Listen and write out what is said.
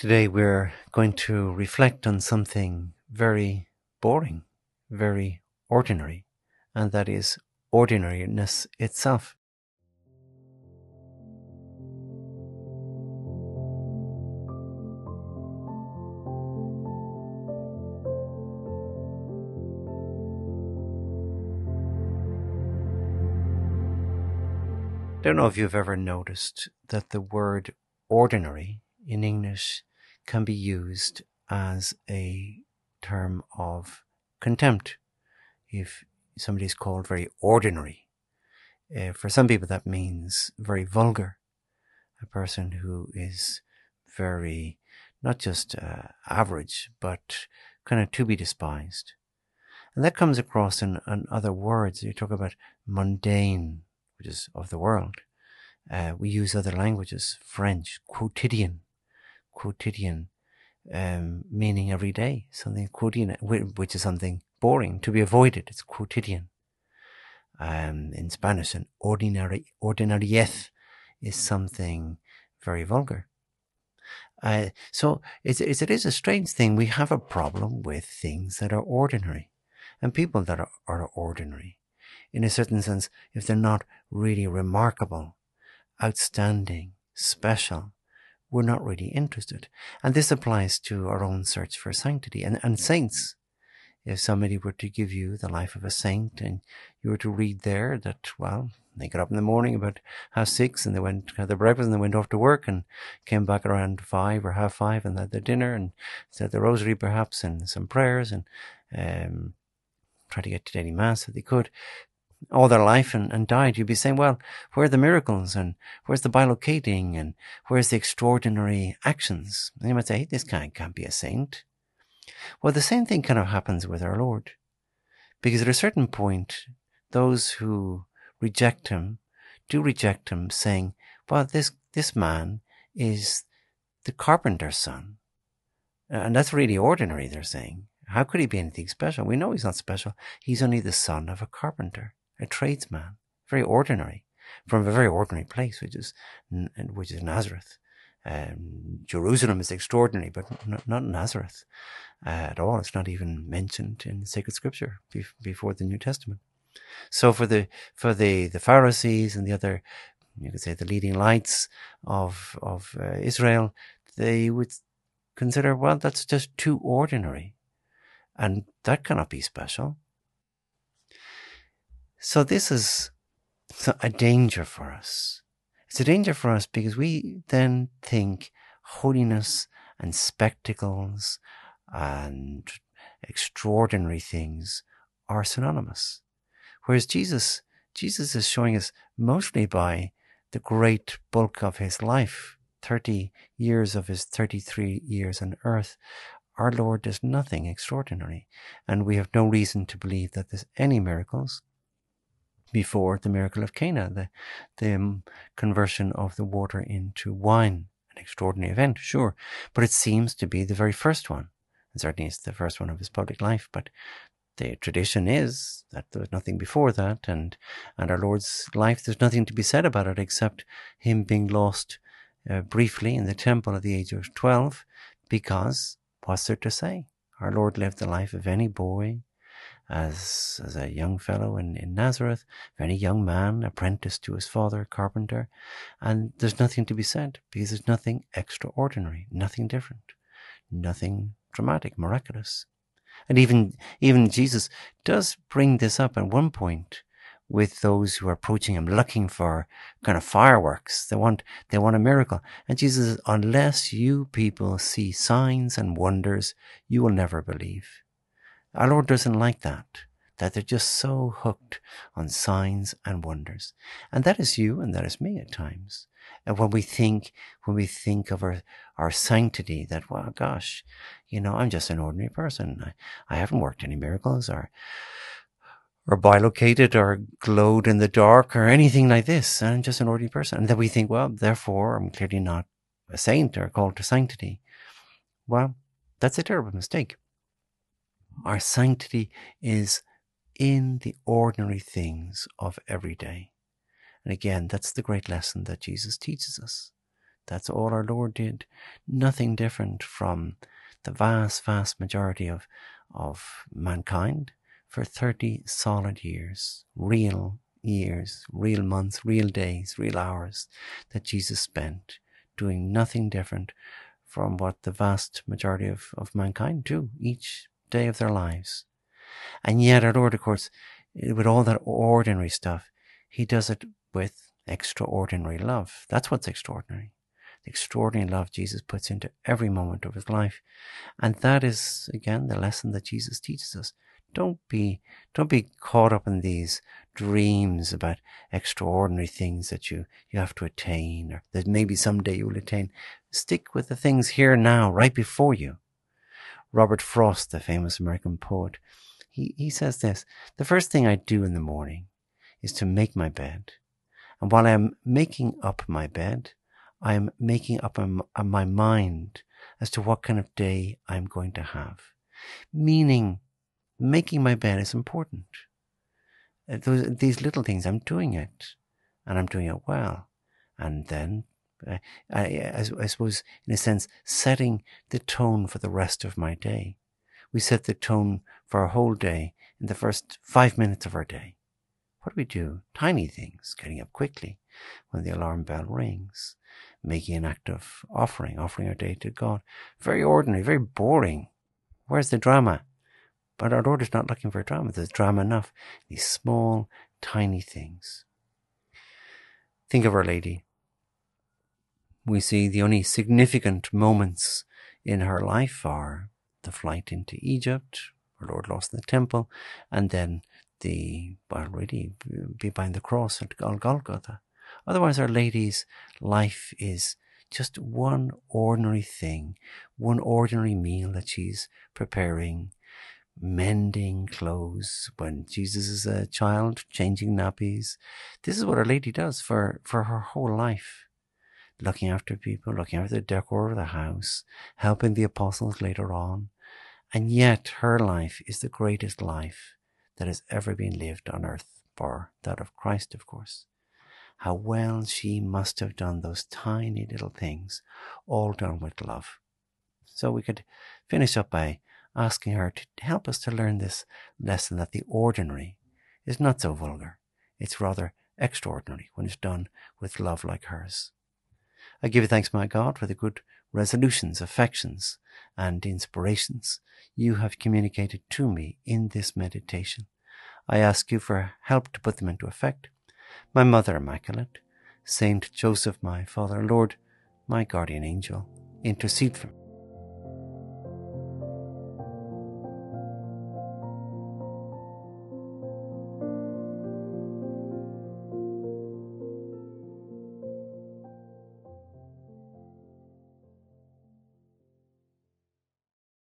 Today we're going to reflect on something very boring, very ordinary, and that is ordinariness itself. I don't know if you've ever noticed that the word ordinary in English can be used as a term of contempt. If somebody is called very ordinary, uh, for some people that means very vulgar. A person who is very, not just uh, average, but kind of to be despised. And that comes across in, in other words. You talk about mundane, which is of the world. Uh, we use other languages, French, quotidian, quotidian, um, meaning every day, something quotidian, which is something boring to be avoided. It's quotidian. Um, in Spanish, an ordinary, ordinariez is something very vulgar. Uh, so it's, it's, it is a strange thing. We have a problem with things that are ordinary and people that are, are ordinary. In a certain sense, if they're not really remarkable, outstanding, special, we're not really interested. And this applies to our own search for sanctity and, and saints. If somebody were to give you the life of a saint and you were to read there that, well, they got up in the morning about half six and they went, had their breakfast and they went off to work and came back around five or half five and had their dinner and said the rosary perhaps and some prayers and, um, tried to get to daily mass if they could all their life and, and died, you'd be saying, well, where are the miracles and where's the bilocating and where's the extraordinary actions? And you might say, hey, this guy can't be a saint. Well, the same thing kind of happens with our Lord. Because at a certain point, those who reject him do reject him, saying, well, this, this man is the carpenter's son. And that's really ordinary, they're saying. How could he be anything special? We know he's not special. He's only the son of a carpenter a tradesman, very ordinary, from a very ordinary place, which is which is Nazareth. Um, Jerusalem is extraordinary, but not, Nazareth uh, at all. It's not even mentioned in sacred scripture be- before the New Testament. So for the for the the Pharisees and the other, you could say the leading lights of of uh, Israel, they would consider well that's just too ordinary, and that cannot be special. So this is a danger for us. It's a danger for us because we then think holiness and spectacles and extraordinary things are synonymous. Whereas Jesus, Jesus is showing us mostly by the great bulk of his life, 30 years of his 33 years on earth, our Lord does nothing extraordinary. And we have no reason to believe that there's any miracles before the miracle of Cana, the, the um, conversion of the water into wine. An extraordinary event, sure, but it seems to be the very first one. And certainly it's the first one of his public life, but the tradition is that there was nothing before that, and, and our Lord's life, there's nothing to be said about it except him being lost uh, briefly in the temple at the age of 12, because what's there to say? Our Lord lived the life of any boy, as, as a young fellow in, in Nazareth, very young man, apprenticed to his father, carpenter. And there's nothing to be said because there's nothing extraordinary, nothing different, nothing dramatic, miraculous. And even, even Jesus does bring this up at one point with those who are approaching him looking for kind of fireworks. They want, they want a miracle. And Jesus says, unless you people see signs and wonders, you will never believe. Our Lord doesn't like that, that they're just so hooked on signs and wonders. And that is you and that is me at times. And when we think, when we think of our, our sanctity, that, well, gosh, you know, I'm just an ordinary person. I, I haven't worked any miracles or, or bilocated or glowed in the dark or anything like this. I'm just an ordinary person. And then we think, well, therefore, I'm clearly not a saint or called to sanctity. Well, that's a terrible mistake. Our sanctity is in the ordinary things of every day. And again, that's the great lesson that Jesus teaches us That's all our Lord did. Nothing different from the vast, vast majority of, of mankind for 30 solid years, real years, real months, real days, real hours that Jesus spent doing nothing different from what the vast majority of, of mankind do each day of their lives. And yet, our Lord, of course, with all that ordinary stuff, He does it with extraordinary love. That's what's extraordinary. The extraordinary love Jesus puts into every moment of His life. And that is, again, the lesson that Jesus teaches us. Don't be, don't be caught up in these dreams about extraordinary things that you, you have to attain or that maybe someday you will attain. Stick with the things here now, right before you. Robert Frost, the famous American poet, he, he says this The first thing I do in the morning is to make my bed. And while I am making up my bed, I am making up my mind as to what kind of day I'm going to have. Meaning, making my bed is important. Uh, those, these little things, I'm doing it and I'm doing it well. And then I, I, I, suppose, in a sense, setting the tone for the rest of my day. We set the tone for our whole day in the first five minutes of our day. What do we do? Tiny things, getting up quickly when the alarm bell rings, making an act of offering, offering our day to God. Very ordinary, very boring. Where's the drama? But our Lord is not looking for drama. There's drama enough. These small, tiny things. Think of Our Lady. We see the only significant moments in her life are the flight into Egypt, her Lord lost in the temple, and then the, well, really, behind the cross at Golgotha. Otherwise, Our Lady's life is just one ordinary thing, one ordinary meal that she's preparing, mending clothes when Jesus is a child, changing nappies. This is what Our Lady does for, for her whole life. Looking after people, looking after the decor of the house, helping the apostles later on. And yet her life is the greatest life that has ever been lived on earth, bar that of Christ, of course. How well she must have done those tiny little things, all done with love. So we could finish up by asking her to help us to learn this lesson that the ordinary is not so vulgar. It's rather extraordinary when it's done with love like hers. I give you thanks, my God, for the good resolutions, affections, and inspirations you have communicated to me in this meditation. I ask you for help to put them into effect. My Mother Immaculate, Saint Joseph, my Father, Lord, my guardian angel, intercede for me.